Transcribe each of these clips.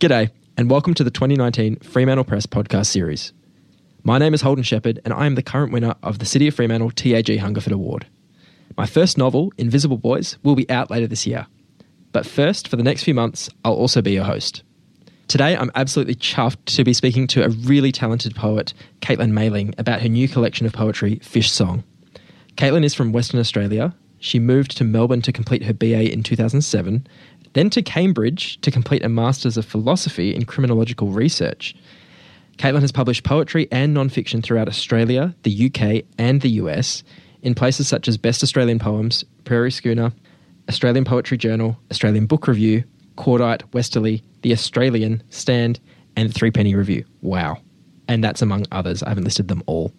G'day, and welcome to the 2019 Fremantle Press podcast series. My name is Holden Sheppard, and I am the current winner of the City of Fremantle TAG Hungerford Award. My first novel, Invisible Boys, will be out later this year. But first, for the next few months, I'll also be your host. Today, I'm absolutely chuffed to be speaking to a really talented poet, Caitlin Maling, about her new collection of poetry, Fish Song. Caitlin is from Western Australia. She moved to Melbourne to complete her BA in 2007, then to Cambridge to complete a Masters of Philosophy in Criminological Research. Caitlin has published poetry and non-fiction throughout Australia, the UK, and the US in places such as Best Australian Poems, Prairie Schooner, Australian Poetry Journal, Australian Book Review, Cordite, Westerly, The Australian, Stand, and the Threepenny Review. Wow. And that's among others. I haven't listed them all.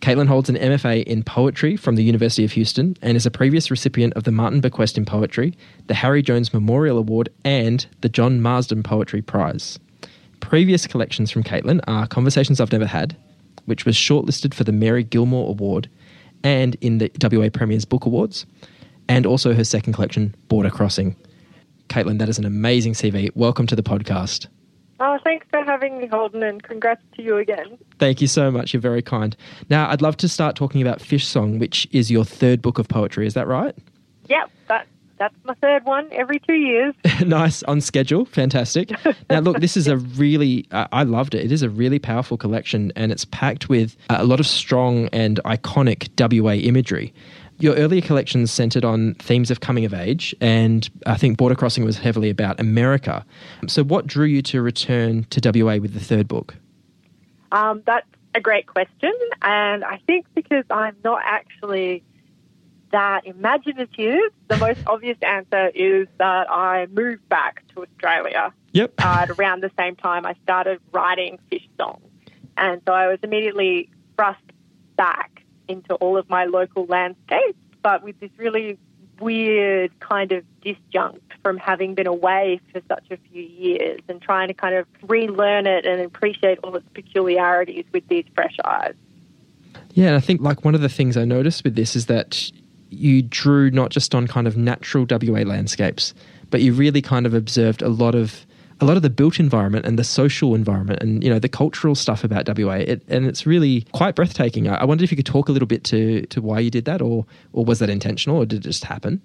Caitlin holds an MFA in poetry from the University of Houston and is a previous recipient of the Marten Bequest in Poetry, the Harri Jones Memorial Award, and the John Marsden Poetry Prize. Previous collections from Caitlin are Conversations I've Never Had, which was shortlisted for the Mary Gilmore Award and in the WA Premier's Book Awards, and also her second collection, Border Crossing. Caitlin, that is an amazing CV. Welcome to the podcast. Oh, thanks for having me, Holden, and congrats to you again. Thank you so much. You're very kind. Now, I'd love to start talking about Fish Song, which is your third book of poetry. Is that right? Yep, that, that's my third one every two years. nice, on schedule. Fantastic. now, look, this is a really, uh, I loved it. It is a really powerful collection, and it's packed with uh, a lot of strong and iconic WA imagery. Your earlier collections centered on themes of coming of age, and I think Border Crossing was heavily about America. So, what drew you to return to WA with the third book? Um, that's a great question, and I think because I'm not actually that imaginative, the most obvious answer is that I moved back to Australia. Yep. Uh, at around the same time I started writing fish songs. And so I was immediately thrust back into all of my local landscapes, but with this really weird kind of disjunct from having been away for such a few years and trying to kind of relearn it and appreciate all its peculiarities with these fresh eyes. Yeah, and I think like one of the things I noticed with this is that you drew not just on kind of natural WA landscapes, but you really kind of observed a lot of a lot of the built environment and the social environment and you know the cultural stuff about WA. It, and it's really quite breathtaking. I, I wonder if you could talk a little bit to to why you did that, or or was that intentional, or did it just happen?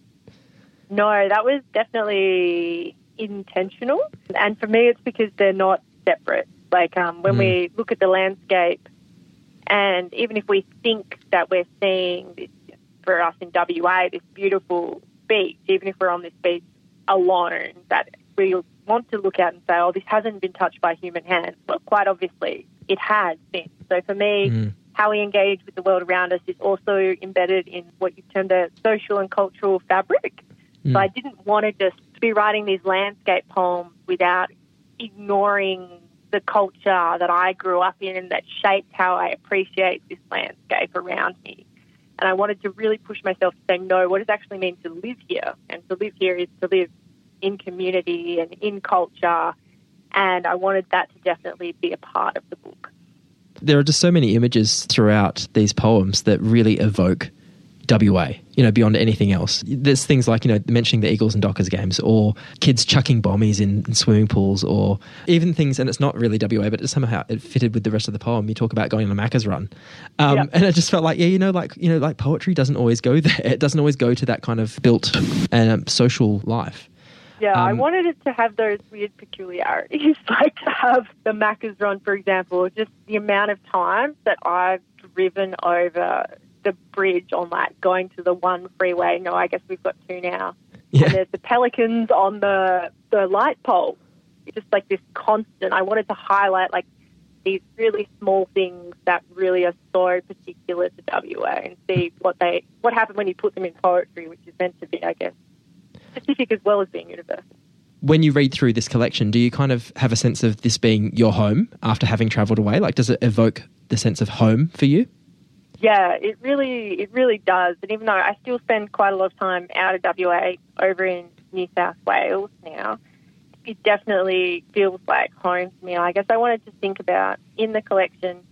No, that was definitely intentional. And for me, it's because they're not separate. Like um, when mm. we look at the landscape, and even if we think that we're seeing this for us in WA, this beautiful beach, even if we're on this beach alone, that we want to look at and say, oh, this hasn't been touched by human hands. But quite obviously, it has been. So for me, mm. how we engage with the world around us is also embedded in what you've termed a social and cultural fabric. Mm. So I didn't want to just be writing these landscape poems without ignoring the culture that I grew up in and that shaped how I appreciate this landscape around me. And I wanted to really push myself to say, no, what does it actually mean to live here? And to live here is to live in community and in culture. And I wanted that to definitely be a part of the book. There are just so many images throughout these poems that really evoke WA, you know, beyond anything else. There's things like, you know, mentioning the Eagles and Dockers games or kids chucking bombies in, in, swimming pools or even things, and it's not really WA, but somehow it fitted with the rest of the poem. You talk about going on a Macca's run. Um, yep. And it just felt like, yeah, you know, like, you know, like poetry doesn't always go there. It doesn't always go to that kind of built and um, social life. Yeah, um, I wanted it to have those weird peculiarities, like to have the Macca's run, for example, just the amount of times that I've driven over the bridge on like going to the one freeway. No, I guess we've got two now. Yeah. And there's the pelicans on the the light pole. It's just like this constant. I wanted to highlight like these really small things that really are so particular to WA and see what they what happened when you put them in poetry, which is meant to be, I guess, specific as well as being universal. When you read through this collection, do you kind of have a sense of this being your home after having travelled away? Like, does it evoke the sense of home for you? Yeah, it really, it really does. And even though I still spend quite a lot of time out of WA over in New South Wales now, it definitely feels like home to me. I guess I wanted to think about in the collection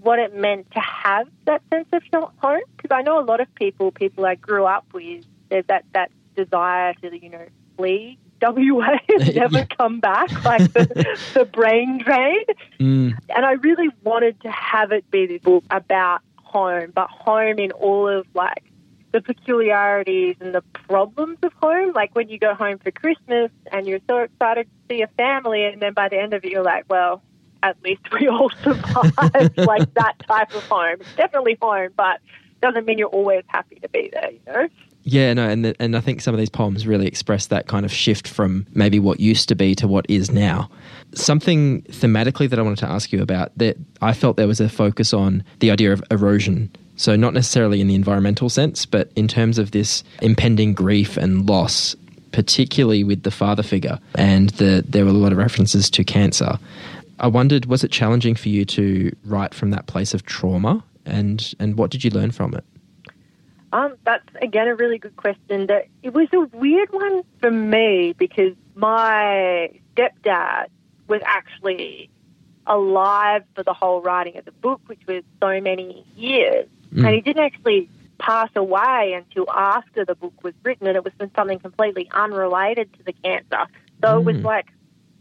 what it meant to have that sense of home because I know a lot of people, people I grew up with, there's that that desire to you know flee WA and never Yeah. come back, like the, the brain drain. Mm, And I really wanted to have it be this book about home, but home in all of like the peculiarities and the problems of home. Like when you go home for Christmas and you're so excited to see a family, and then by the end of it, you're like, well, at least we all survived. like that type of home. It's definitely home, but doesn't mean you're always happy to be there, you know? Yeah, no, and the, and I think some of these poems really express that kind of shift from maybe what used to be to what is now. Something thematically that I wanted to ask you about that I felt there was a focus on the idea of erosion. So not necessarily in the environmental sense, but in terms of this impending grief and loss, particularly with the father figure, and the, there were a lot of references to cancer. I wondered, was it challenging for you to write from that place of trauma, and and what did you learn from it? Um, that's again a really good question. That it was a weird one for me because my stepdad was actually alive for the whole writing of the book, which was so many years, Mm. and he didn't actually pass away until after the book was written, and it was from something completely unrelated to the cancer. So it was Mm. like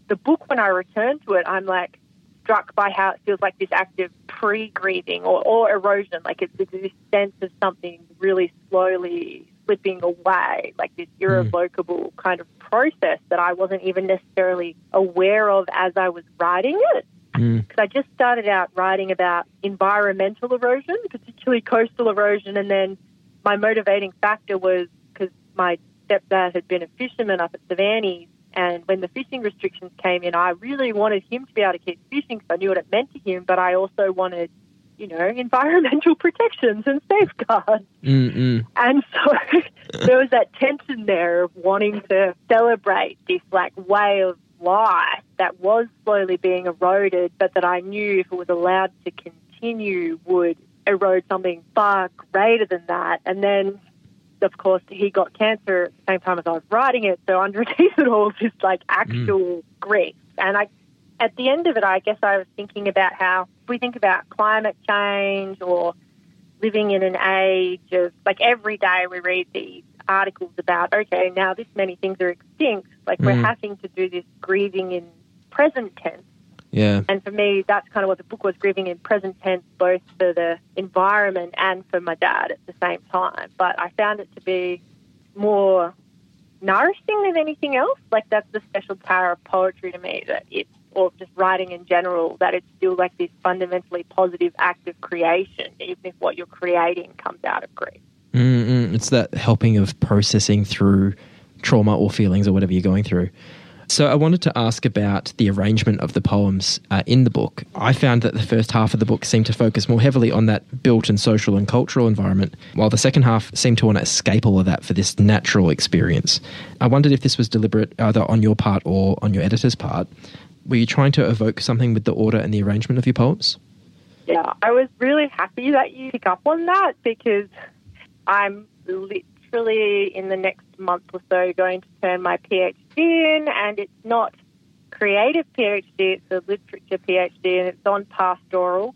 the book when I returned to it, I'm like struck by how it feels like this active pre-grieving or, or erosion, like it's this sense of something really slowly slipping away, like this irrevocable kind of process that I wasn't even necessarily aware of as I was writing it. Mm. Because I just started out writing about environmental erosion, particularly coastal erosion, and then my motivating factor was because my stepdad had been a fisherman up at Cervantes, and when the fishing restrictions came in, I really wanted him to be able to keep fishing because I knew what it meant to him, but I also wanted, you know, environmental protections and safeguards. Mm-mm. And so there was that tension there of wanting to celebrate this like way of life that was slowly being eroded, but that I knew if it was allowed to continue would erode something far greater than that. And then, of course, he got cancer at the same time as I was writing it. So underneath it all, just like actual grief. And I, at the end of it, I guess I was thinking about how we think about climate change or living in an age of like every day we read these articles about okay now this many things are extinct like we're Mm. having to do this grieving in present tense Yeah. and for me that's kind of what the book was grieving in present tense both for the environment and for my dad at the same time but i found it to be more nourishing than anything else like that's the special power of poetry to me that it's or just writing in general that it's still like this fundamentally positive act of creation even if what you're creating comes out of grief Mm-mm. It's that helping of processing through trauma or feelings or whatever you're going through. So I wanted to ask about the arrangement of the poems uh, in the book. I found that the first half of the book seemed to focus more heavily on that built and social and cultural environment, while the second half seemed to want to escape all of that for this natural experience. I wondered if this was deliberate, either on your part or on your editor's part. Were you trying to evoke something with the order and the arrangement of your poems? Yeah, I was really happy that you pick up on that because I'm literally in the next month or so going to turn my PhD in, and it's not creative PhD, it's a literature PhD, and it's on pastoral,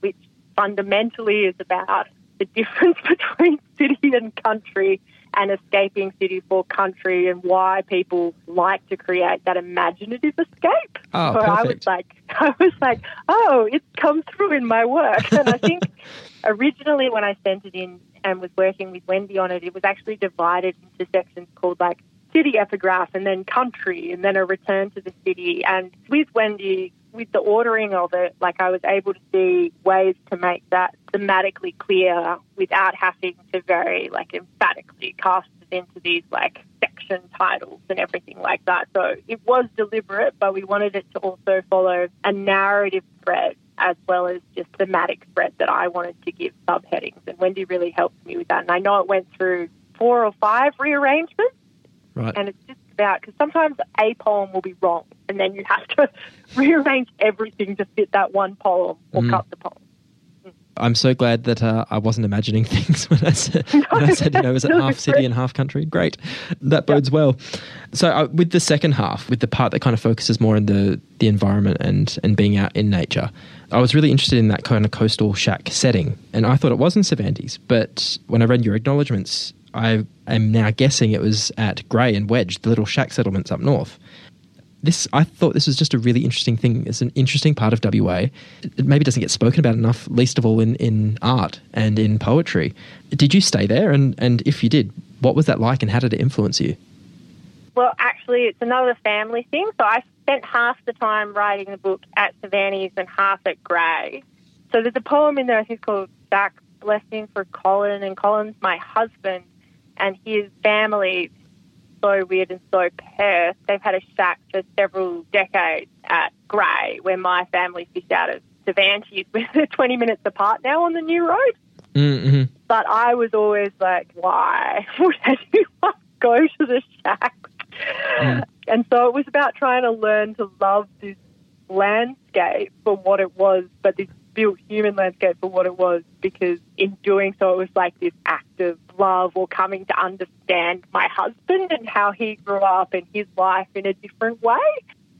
which fundamentally is about the difference between city and country and escaping city for country and why people like to create that imaginative escape. Oh, so I was like, I was like, oh, it's come through in my work. And I think originally when I sent it in and was working with Wendy on it, it was actually divided into sections called like city epigraph and then country and then a return to the city. And with Wendy, with the ordering of it, like I was able to see ways to make that thematically clear without having to very like emphatically cast it into these like section titles and everything like that. So it was deliberate, but we wanted it to also follow a narrative thread as well as just thematic thread that I wanted to give subheadings. And Wendy really helped me with that. And I know it went through four or five rearrangements Right. and it's just about because sometimes a poem will be wrong, and then you have to rearrange everything to fit that one poem or Mm. cut the poem. I'm so glad that uh, I wasn't imagining things when I said, when I said you know, was it half city and half country? Great. That bodes well. So, uh, with the second half, with the part that kind of focuses more on the, the environment and, and being out in nature, I was really interested in that kind of coastal shack setting. And I thought it was in Cervantes. But when I read your acknowledgements, I am now guessing it was at Grey and Wedge, the little shack settlements up north. This, I thought this was just a really interesting thing. It's an interesting part of WA. It maybe doesn't get spoken about enough, least of all in, in art and in poetry. Did you stay there? And, and if you did, what was that like and how did it influence you? Well, actually, it's another family thing. So I spent half the time writing the book at Cervantes and half at Grey. So there's a poem in there, I think, called Shack Blessing for Colin. And Colin's my husband, and his family so weird and so Perth. They've had a shack for several decades at Grey, where my family fished out of Cervantes. We're 20 minutes apart now on the new road. Mm-hmm. But I was always like, why would anyone go to the shack? Mm. And so it was about trying to learn to love this landscape for what it was, but this built human landscape for what it was, because in doing so, it was like this act of love or coming to understand my husband and how he grew up and his life in a different way.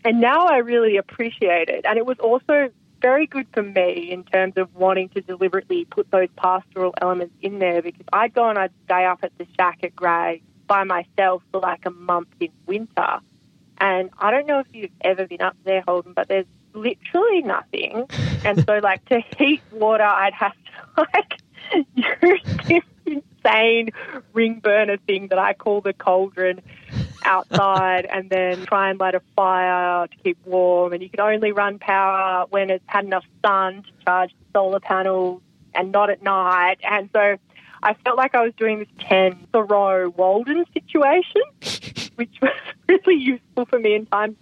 And now I really appreciate it. And it was also very good for me in terms of wanting to deliberately put those pastoral elements in there because I'd go and I'd stay up at the shack at Grey by myself for like a month in winter. And I don't know if you've ever been up there, Holden, but there's literally nothing. and so, like, to heat water, I'd have to, like, use insane ring burner thing that I call the cauldron outside and then try and light a fire to keep warm. And you can only run power when it's had enough sun to charge the solar panels and not at night. And so I felt like I was doing this Ken Thoreau Walden situation, which was really useful for me in times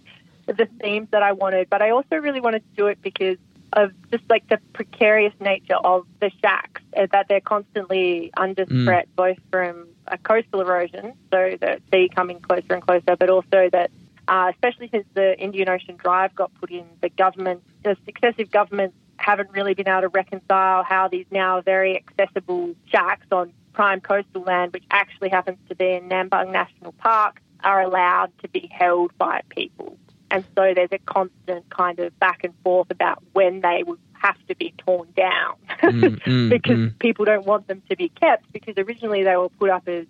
the themes that I wanted. But I also really wanted to do it because of just like the precarious nature of the shacks, uh, that they're constantly under mm. threat, both from a coastal erosion, so the sea coming closer and closer, but also that, uh, especially since the Indian Ocean Drive got put in, the government, the successive governments haven't really been able to reconcile how these now very accessible shacks on prime coastal land, which actually happens to be in Nambung National Park, are allowed to be held by people. And so there's a constant kind of back and forth about when they would have to be torn down mm, mm, because mm. people don't want them to be kept because originally they were put up as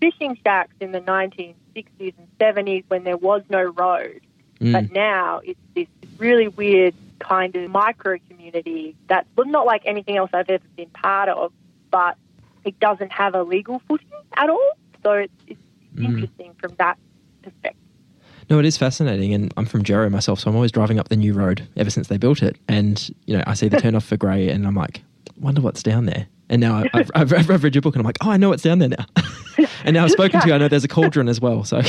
fishing shacks in the 1960s and 70s when there was no road. Mm. But now it's this really weird kind of micro community that's not like anything else I've ever been part of, but it doesn't have a legal footing at all. So it's, it's mm. interesting from that perspective. No, it is fascinating, and I'm from Gero myself, so I'm always driving up the new road ever since they built it, and you know I see the turn off for Grey, and I'm like, wonder what's down there. And now I've, I've, I've, read your book, and I'm like, oh, I know what's down there now. and now I've spoken to you, I know there's a cauldron as well. So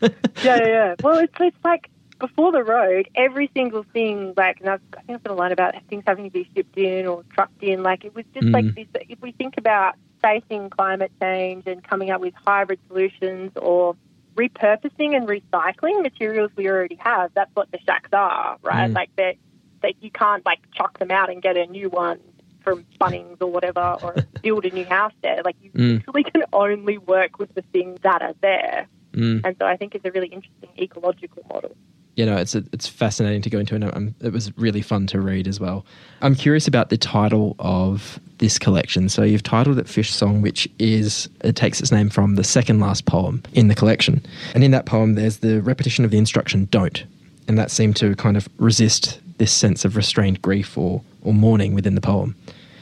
yeah, yeah, yeah. Well, it's it's like before the road, every single thing, like, and I've, I think I've got a line about things having to be shipped in or trucked in. Like, it was just mm. like this. If we think about facing climate change and coming up with hybrid solutions or repurposing and recycling materials we already have. That's what the shacks are, right? Mm. Like that, that you can't like chuck them out and get a new one from Bunnings or whatever, or build a new house there. Like you mm. literally can only work with the things that are there. Mm. And so I think it's a really interesting ecological model you know, it's it's fascinating to go into, and um, it was really fun to read as well. I'm curious about the title of this collection. So you've titled it Fish Song, which is it takes its name from the second last poem in the collection, and in that poem there's the repetition of the instruction "don't," and that seemed to kind of resist this sense of restrained grief or or mourning within the poem.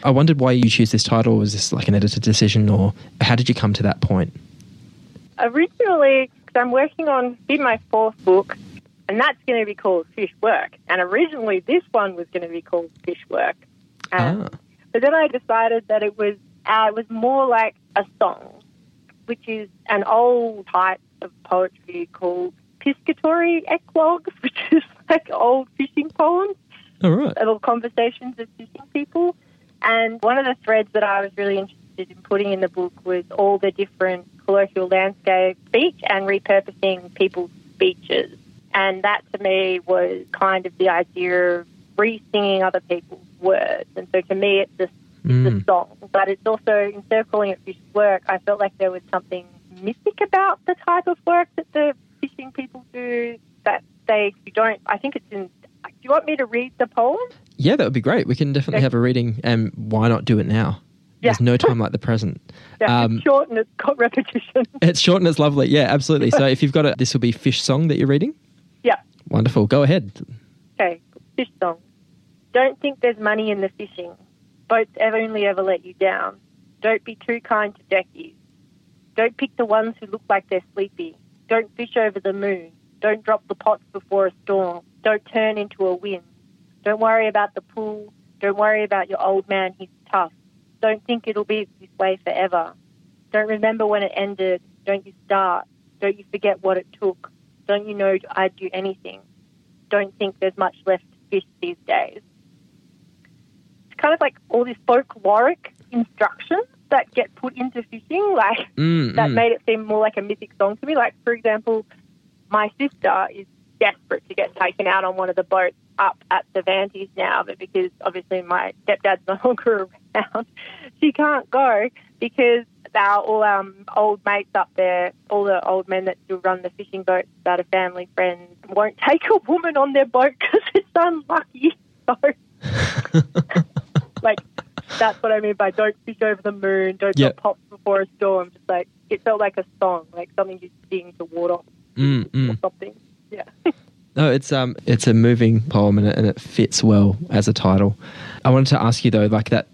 I wondered why you choose this title. Was this like an editor decision, or how did you come to that point? Originally, I'm working on in my fourth book and that's going to be called Fish Work. And originally, this one was going to be called Fish Work. Um, ah. But then I decided that it was uh, it was more like a song, which is an old type of poetry called piscatory eclogues, which is like old fishing poems. All right. Little conversations of fishing people. And one of the threads that I was really interested in putting in the book was all the different colloquial landscape speech and repurposing people's speeches. And that to me was kind of the idea of re-singing other people's words. And so to me, it's just mm. a song. But it's also, encircling calling it fish work, I felt like there was something mystic about the type of work that the fishing people do that they you don't, I think it's in, do you want me to read the poem? Yeah, that would be great. We can definitely have a reading. And why not do it now? There's no time like the present. Yeah, Um, it's short and it's got repetition. It's short and it's lovely. Yeah, absolutely. So if you've got a, this will be Fish Song that you're reading. Wonderful. Go ahead. Okay, fish song. Don't think there's money in the fishing. Boats ever only ever let you down. Don't be too kind to deckies. Don't pick the ones who look like they're sleepy. Don't fish over the moon. Don't drop the pots before a storm. Don't turn into a wind. Don't worry about the pool. Don't worry about your old man, he's tough. Don't think it'll be this way forever. Don't remember when it ended. Don't you start. Don't you forget what it took. Don't you know I'd do anything. Don't think there's much left to fish these days. It's kind of like all this folkloric instructions that get put into fishing, like Mm, that mm. made it seem more like a mythic song to me. Like, for example, my sister is desperate to get taken out on one of the boats up at Cervantes now, but because obviously my stepdad's no longer around, she can't go because our all um, old mates up there, all the old men that still run the fishing boats that are family friends, won't take a woman on their boat because it's unlucky. So, like, that's what I mean by don't fish over the moon, don't Yep. drop pops before a storm. Just like, it felt like a song, like something you sing to ward off Mm, or mm. something. Yeah. No, it's um, it's a moving poem and it, and it fits well as a title. I wanted to ask you though, like that,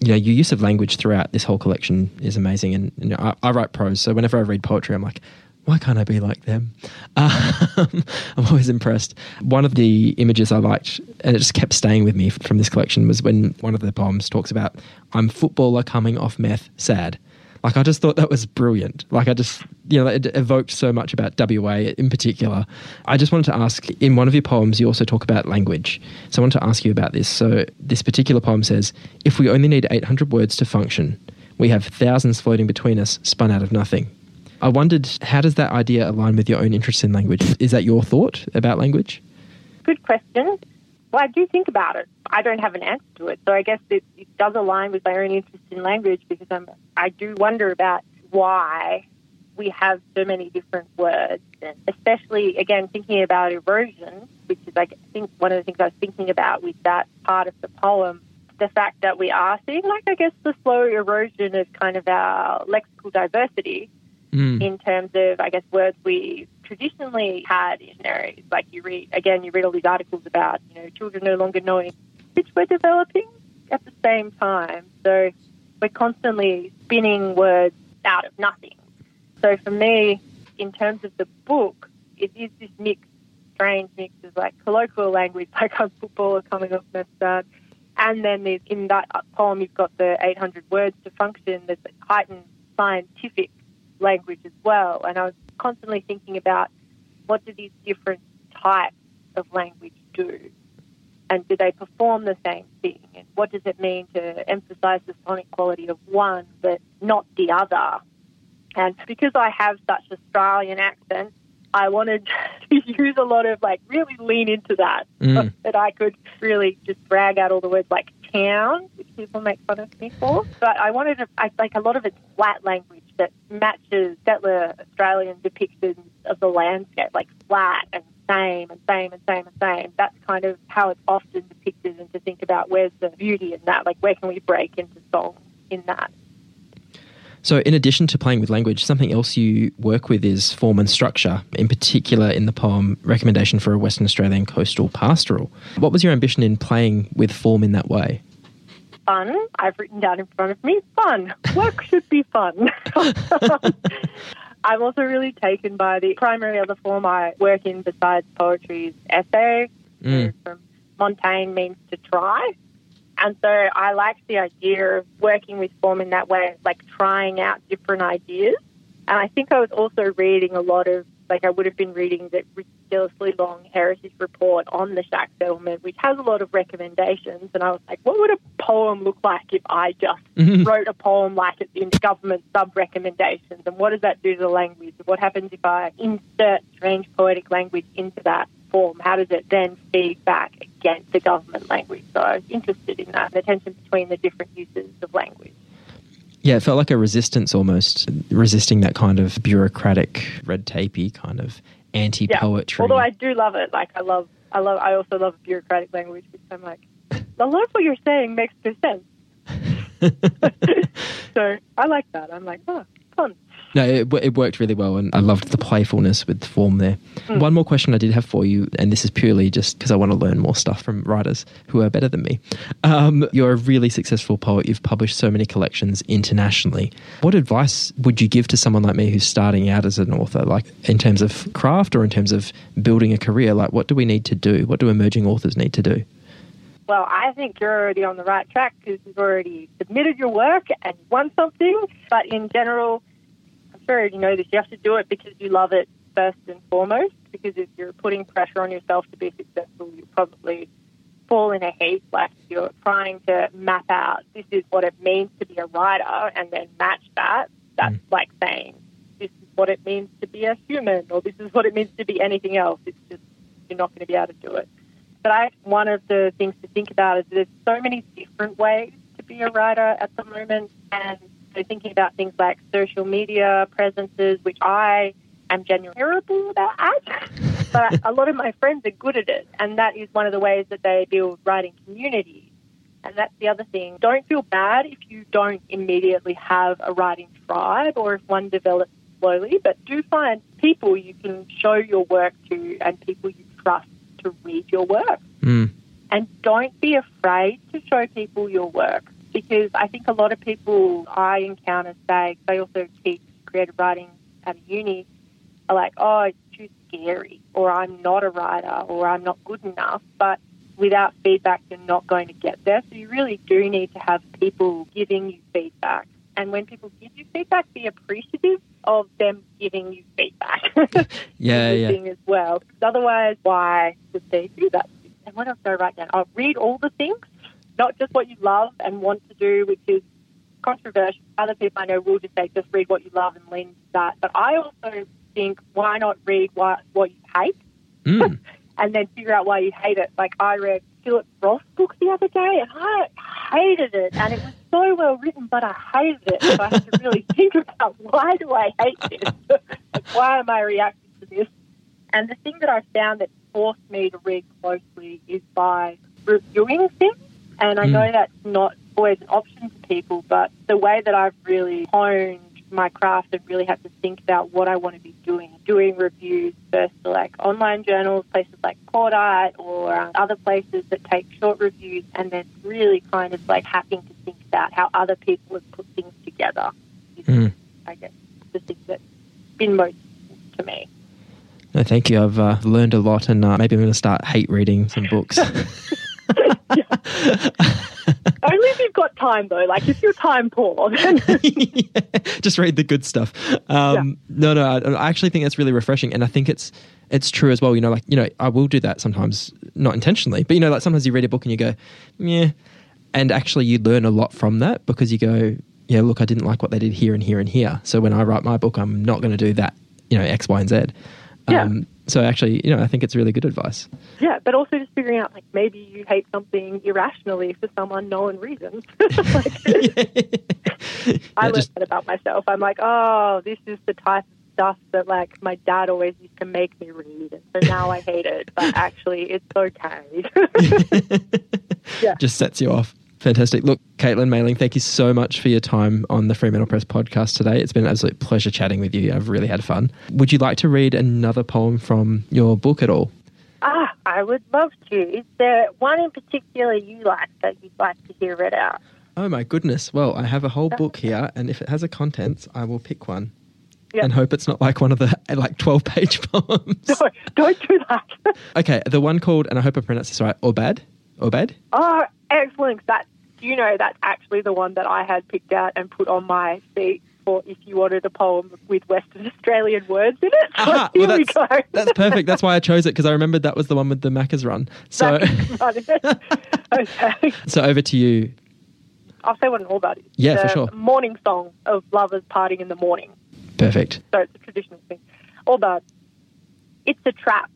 you know, your use of language throughout this whole collection is amazing. And you know, I, I write prose, so whenever I read poetry, I'm like, why can't I be like them? Um, I'm always impressed. One of the images I liked, and it just kept staying with me from this collection, was when one of the poems talks about, "I'm footballer coming off meth, sad." Like I just thought that was brilliant. Like I just, you know, it evoked so much about WA in particular. I just wanted to ask, in one of your poems, you also talk about language. So I wanted to ask you about this. So this particular poem says, "If we only need 800 words to function, we have thousands floating between us, spun out of nothing." I wondered, how does that idea align with your own interest in language? Is that your thought about language? Good question. Well, I do think about it. I don't have an answer to it. So I guess it, it does align with my own interest in language because I'm, I do wonder about why we have so many different words, and especially, again, thinking about erosion, which is, like, I think, one of the things I was thinking about with that part of the poem, the fact that we are seeing, like, I guess, the slow erosion of kind of our lexical diversity Mm. in terms of, I guess, words we traditionally had in areas. Like you read, again, you read all these articles about, you know, children no longer knowing which we're developing at the same time. So we're constantly spinning words out of nothing. So for me, in terms of the book, it is this mix, strange mix of like colloquial language, like I'm footballer coming off my start. And then there's, in that poem, you've got the 800 words to function. There's a heightened scientific language as well. And I was constantly thinking about what do these different types of language do? And do they perform the same thing? And what does it mean to emphasize the sonic quality of one but not the other? And because I have such Australian accent, I wanted to use a lot of like really lean into that, Mm. that I could really just drag out all the words like town, which people make fun of me for. But I wanted to, I, like a lot of it's flat language that matches settler Australian depictions of the landscape, like flat and same and same and same and same. That's kind of how it's often depicted, and to think about where's the beauty in that, like where can we break into song in that. So, in addition to playing with language, something else you work with is form and structure, in particular in the poem Recommendation for a Western Australian Coastal Pastoral. What was your ambition in playing with form in that way? Fun. I've written down in front of me, fun. Work should be fun. I'm also really taken by the primary other form I work in besides poetry is essay. Mm. From Montaigne means to try. And so I like the idea of working with form in that way, like trying out different ideas. And I think I was also reading a lot of, like, I would have been reading the ridiculously long heritage report on the shack settlement, which has a lot of recommendations. And I was like, what would a poem look like if I just Mhm. wrote a poem like it's in government sub recommendations? And what does that do to the language? What happens if I insert strange poetic language into that form? How does it then feed back against the government language? So I was interested in that, the tension between the different uses of language. Yeah, it felt like a resistance almost, resisting that kind of bureaucratic, red tapey kind of anti poetry. Although I do love it. Like I love, I love, I also love bureaucratic language, which I'm like, a lot of what you're saying makes no sense. so I like that. I'm like, oh, fun. No, it, it worked really well, and I loved the playfulness with the form there. Mm. One more question I did have for you, and this is purely just because I want to learn more stuff from writers who are better than me. Um, you're a really successful poet. You've published so many collections internationally. What advice would you give to someone like me who's starting out as an author, like in terms of craft or in terms of building a career? Like, what do we need to do? What do emerging authors need to do? Well, I think you're already on the right track because you've already submitted your work and won something. But in general, I'm you know this. You have to do it because you love it first and foremost. Because if you're putting pressure on yourself to be successful, you probably fall in a heap. Like you're trying to map out this is what it means to be a writer and then match that. That's Mm. like saying this is what it means to be a human or this is what it means to be anything else. It's just you're not going to be able to do it. But I, one of the things to think about is there's so many different ways to be a writer at the moment, and so thinking about things like social media presences, which I am genuinely terrible at, but a lot of my friends are good at it, and that is one of the ways that they build writing communities. And that's the other thing. Don't feel bad if you don't immediately have a writing tribe or if one develops slowly, but do find people you can show your work to and people you trust to read your work. Mm. And don't be afraid to show people your work because I think a lot of people I encounter say, they also teach creative writing at a uni, are like, oh, it's too scary, or I'm not a writer, or I'm not good enough. But without feedback, you're not going to get there. So you really do need to have people giving you feedback. And when people give you feedback, be appreciative of them giving you feedback. Yeah, yeah. thing as well. 'Cause otherwise, why would they do that? And what else do I write down? I'll read all the things, not just what you love and want to do, which is controversial. Other people I know will just say, just read what you love and lean into that. But I also think, why not read what, what you hate Mm. and then figure out why you hate it? Like I read Philip Roth book the other day and I hated it. And it was so well written, but I hated it. So I had to really think about why do I hate this? like, why am I reacting to this? And the thing that I found that forced me to read closely is by reviewing things. And I Mm. know that's not always an option for people, but the way that I've really honed my craft and really had to think about what I want to be doing, doing reviews first to like online journals, places like Cordite or um, other places that take short reviews, and then really kind of like having to think about how other people have put things together. Mm. I guess the thing that's been most to me. No, thank you. I've uh, learned a lot, and uh, maybe I'm going to start hate reading some books. Only if you've got time, though. Like if you're time poor, then Yeah, just read the good stuff. Um, No, no, I, I actually think that's really refreshing, and I think it's it's true as well. You know, like you know, I will do that sometimes, not intentionally, but you know, like sometimes you read a book and you go, yeah, and actually you learn a lot from that because you go, yeah, look, I didn't like what they did here and here and here, so when I write my book, I'm not going to do that, you know, X, Y, and Z. Yeah. So actually, you know, I think it's really good advice. yeah. But also just figuring out like maybe you hate something irrationally for some unknown reason. like, I learned just that about myself. I'm like, oh, this is the type of stuff that like my dad always used to make me read, and so now I hate it. But actually, it's okay. Yeah. just sets you off. Fantastic. Look, Caitlin Maling, thank you so much for your time on the Fremantle Press podcast today. It's been an absolute pleasure chatting with you. I've really had fun. Would you like to read another poem from your book at all? ah, I would love to. Is there one in particular you like that you'd like to hear read out? Oh my goodness. Well, I have a whole book here, and if it has a contents, I will pick one. Yeah. And hope it's not like one of the like 12 page poems. No, don't do that. Okay, the one called, and I hope I pronounced this right, Aubade? Aubade? Oh, excellent. That you know that's actually the one that I had picked out and put on my seat for if you wanted a poem with Western Australian words in it. So Aha, here well, we that's, go. that's perfect. That's why I chose it because I remembered that was the one with the Macca's run. So, okay. so over to you. I'll say what an aubade is. Yeah, for sure. Morning song of lovers parting in the morning. Perfect. So it's a traditional thing. Aubade it's a trap.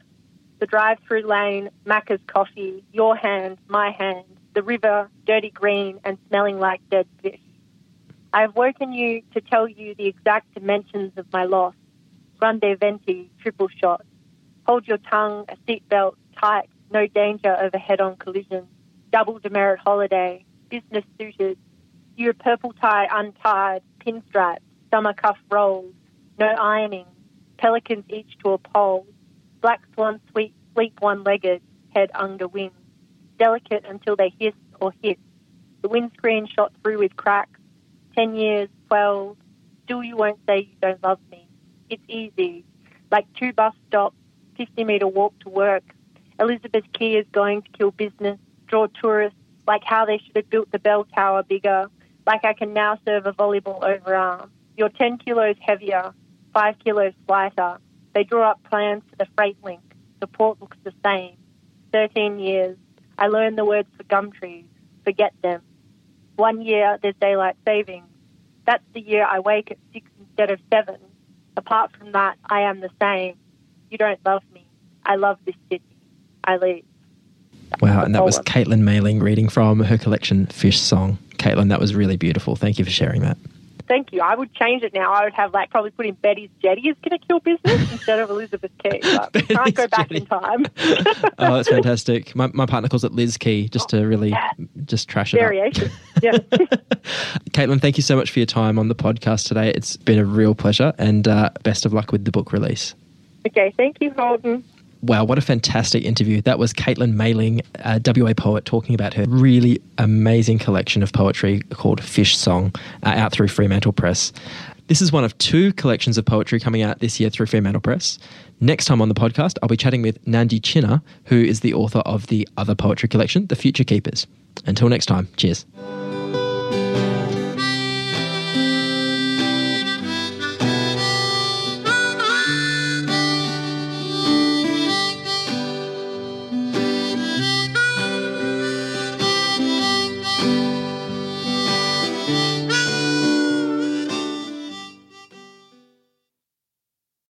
The drive-through lane, Macca's coffee, your hand, my hand, the river, dirty green and smelling like dead fish. I have woken you to tell you the exact dimensions of my loss. Grande venti, triple shot. Hold your tongue, a seatbelt, tight, no danger of a head-on collision. Double demerit holiday, business suited. Your purple tie untied, pinstripe, summer cuff rolls, no ironing, pelicans each to a pole, black swan sweep, sleep one-legged, head under wing, delicate until they hiss or hit. The windscreen shot through with cracks. Ten years, twelve. Still, you won't say you don't love me. It's easy, like two bus stops, fifty-meter walk to work. Elizabeth Quay is going to kill business, draw tourists, like how they should have built the bell tower bigger, like I can now serve a volleyball overarm. You're 10 kilos heavier, 5 kilos lighter. They draw up plans for the freight link. The port looks the same. 13 years. I learned the words for gum trees. Forget them. One year, there's daylight savings. That's the year I wake at 6 instead of 7. Apart from that, I am the same. You don't love me. I love this city. I leave. Wow, and that was Caitlin Maling reading from her collection Fish Song. Caitlin, that was really beautiful. Thank you for sharing that. Thank you. I would change it now. I would have like probably put in Betty's Jetty is going to kill business instead of Elizabeth we can't go back Jetty. in time. oh, that's fantastic. My, my partner calls it Liz Quay just to really just trash it Variation. Yeah. Caitlin, thank you so much for your time on the podcast today. It's been a real pleasure and uh, best of luck with the book release. Okay. Thank you, Holden. Wow, what a fantastic interview. That was Caitlin Maling, a WA poet, talking about her really amazing collection of poetry called Fish Song uh, out through Fremantle Press. This is one of two collections of poetry coming out this year through Fremantle Press. Next time on the podcast, I'll be chatting with Nandi Chinna, who is the author of the other poetry collection, The Future Keepers. Until next time, cheers.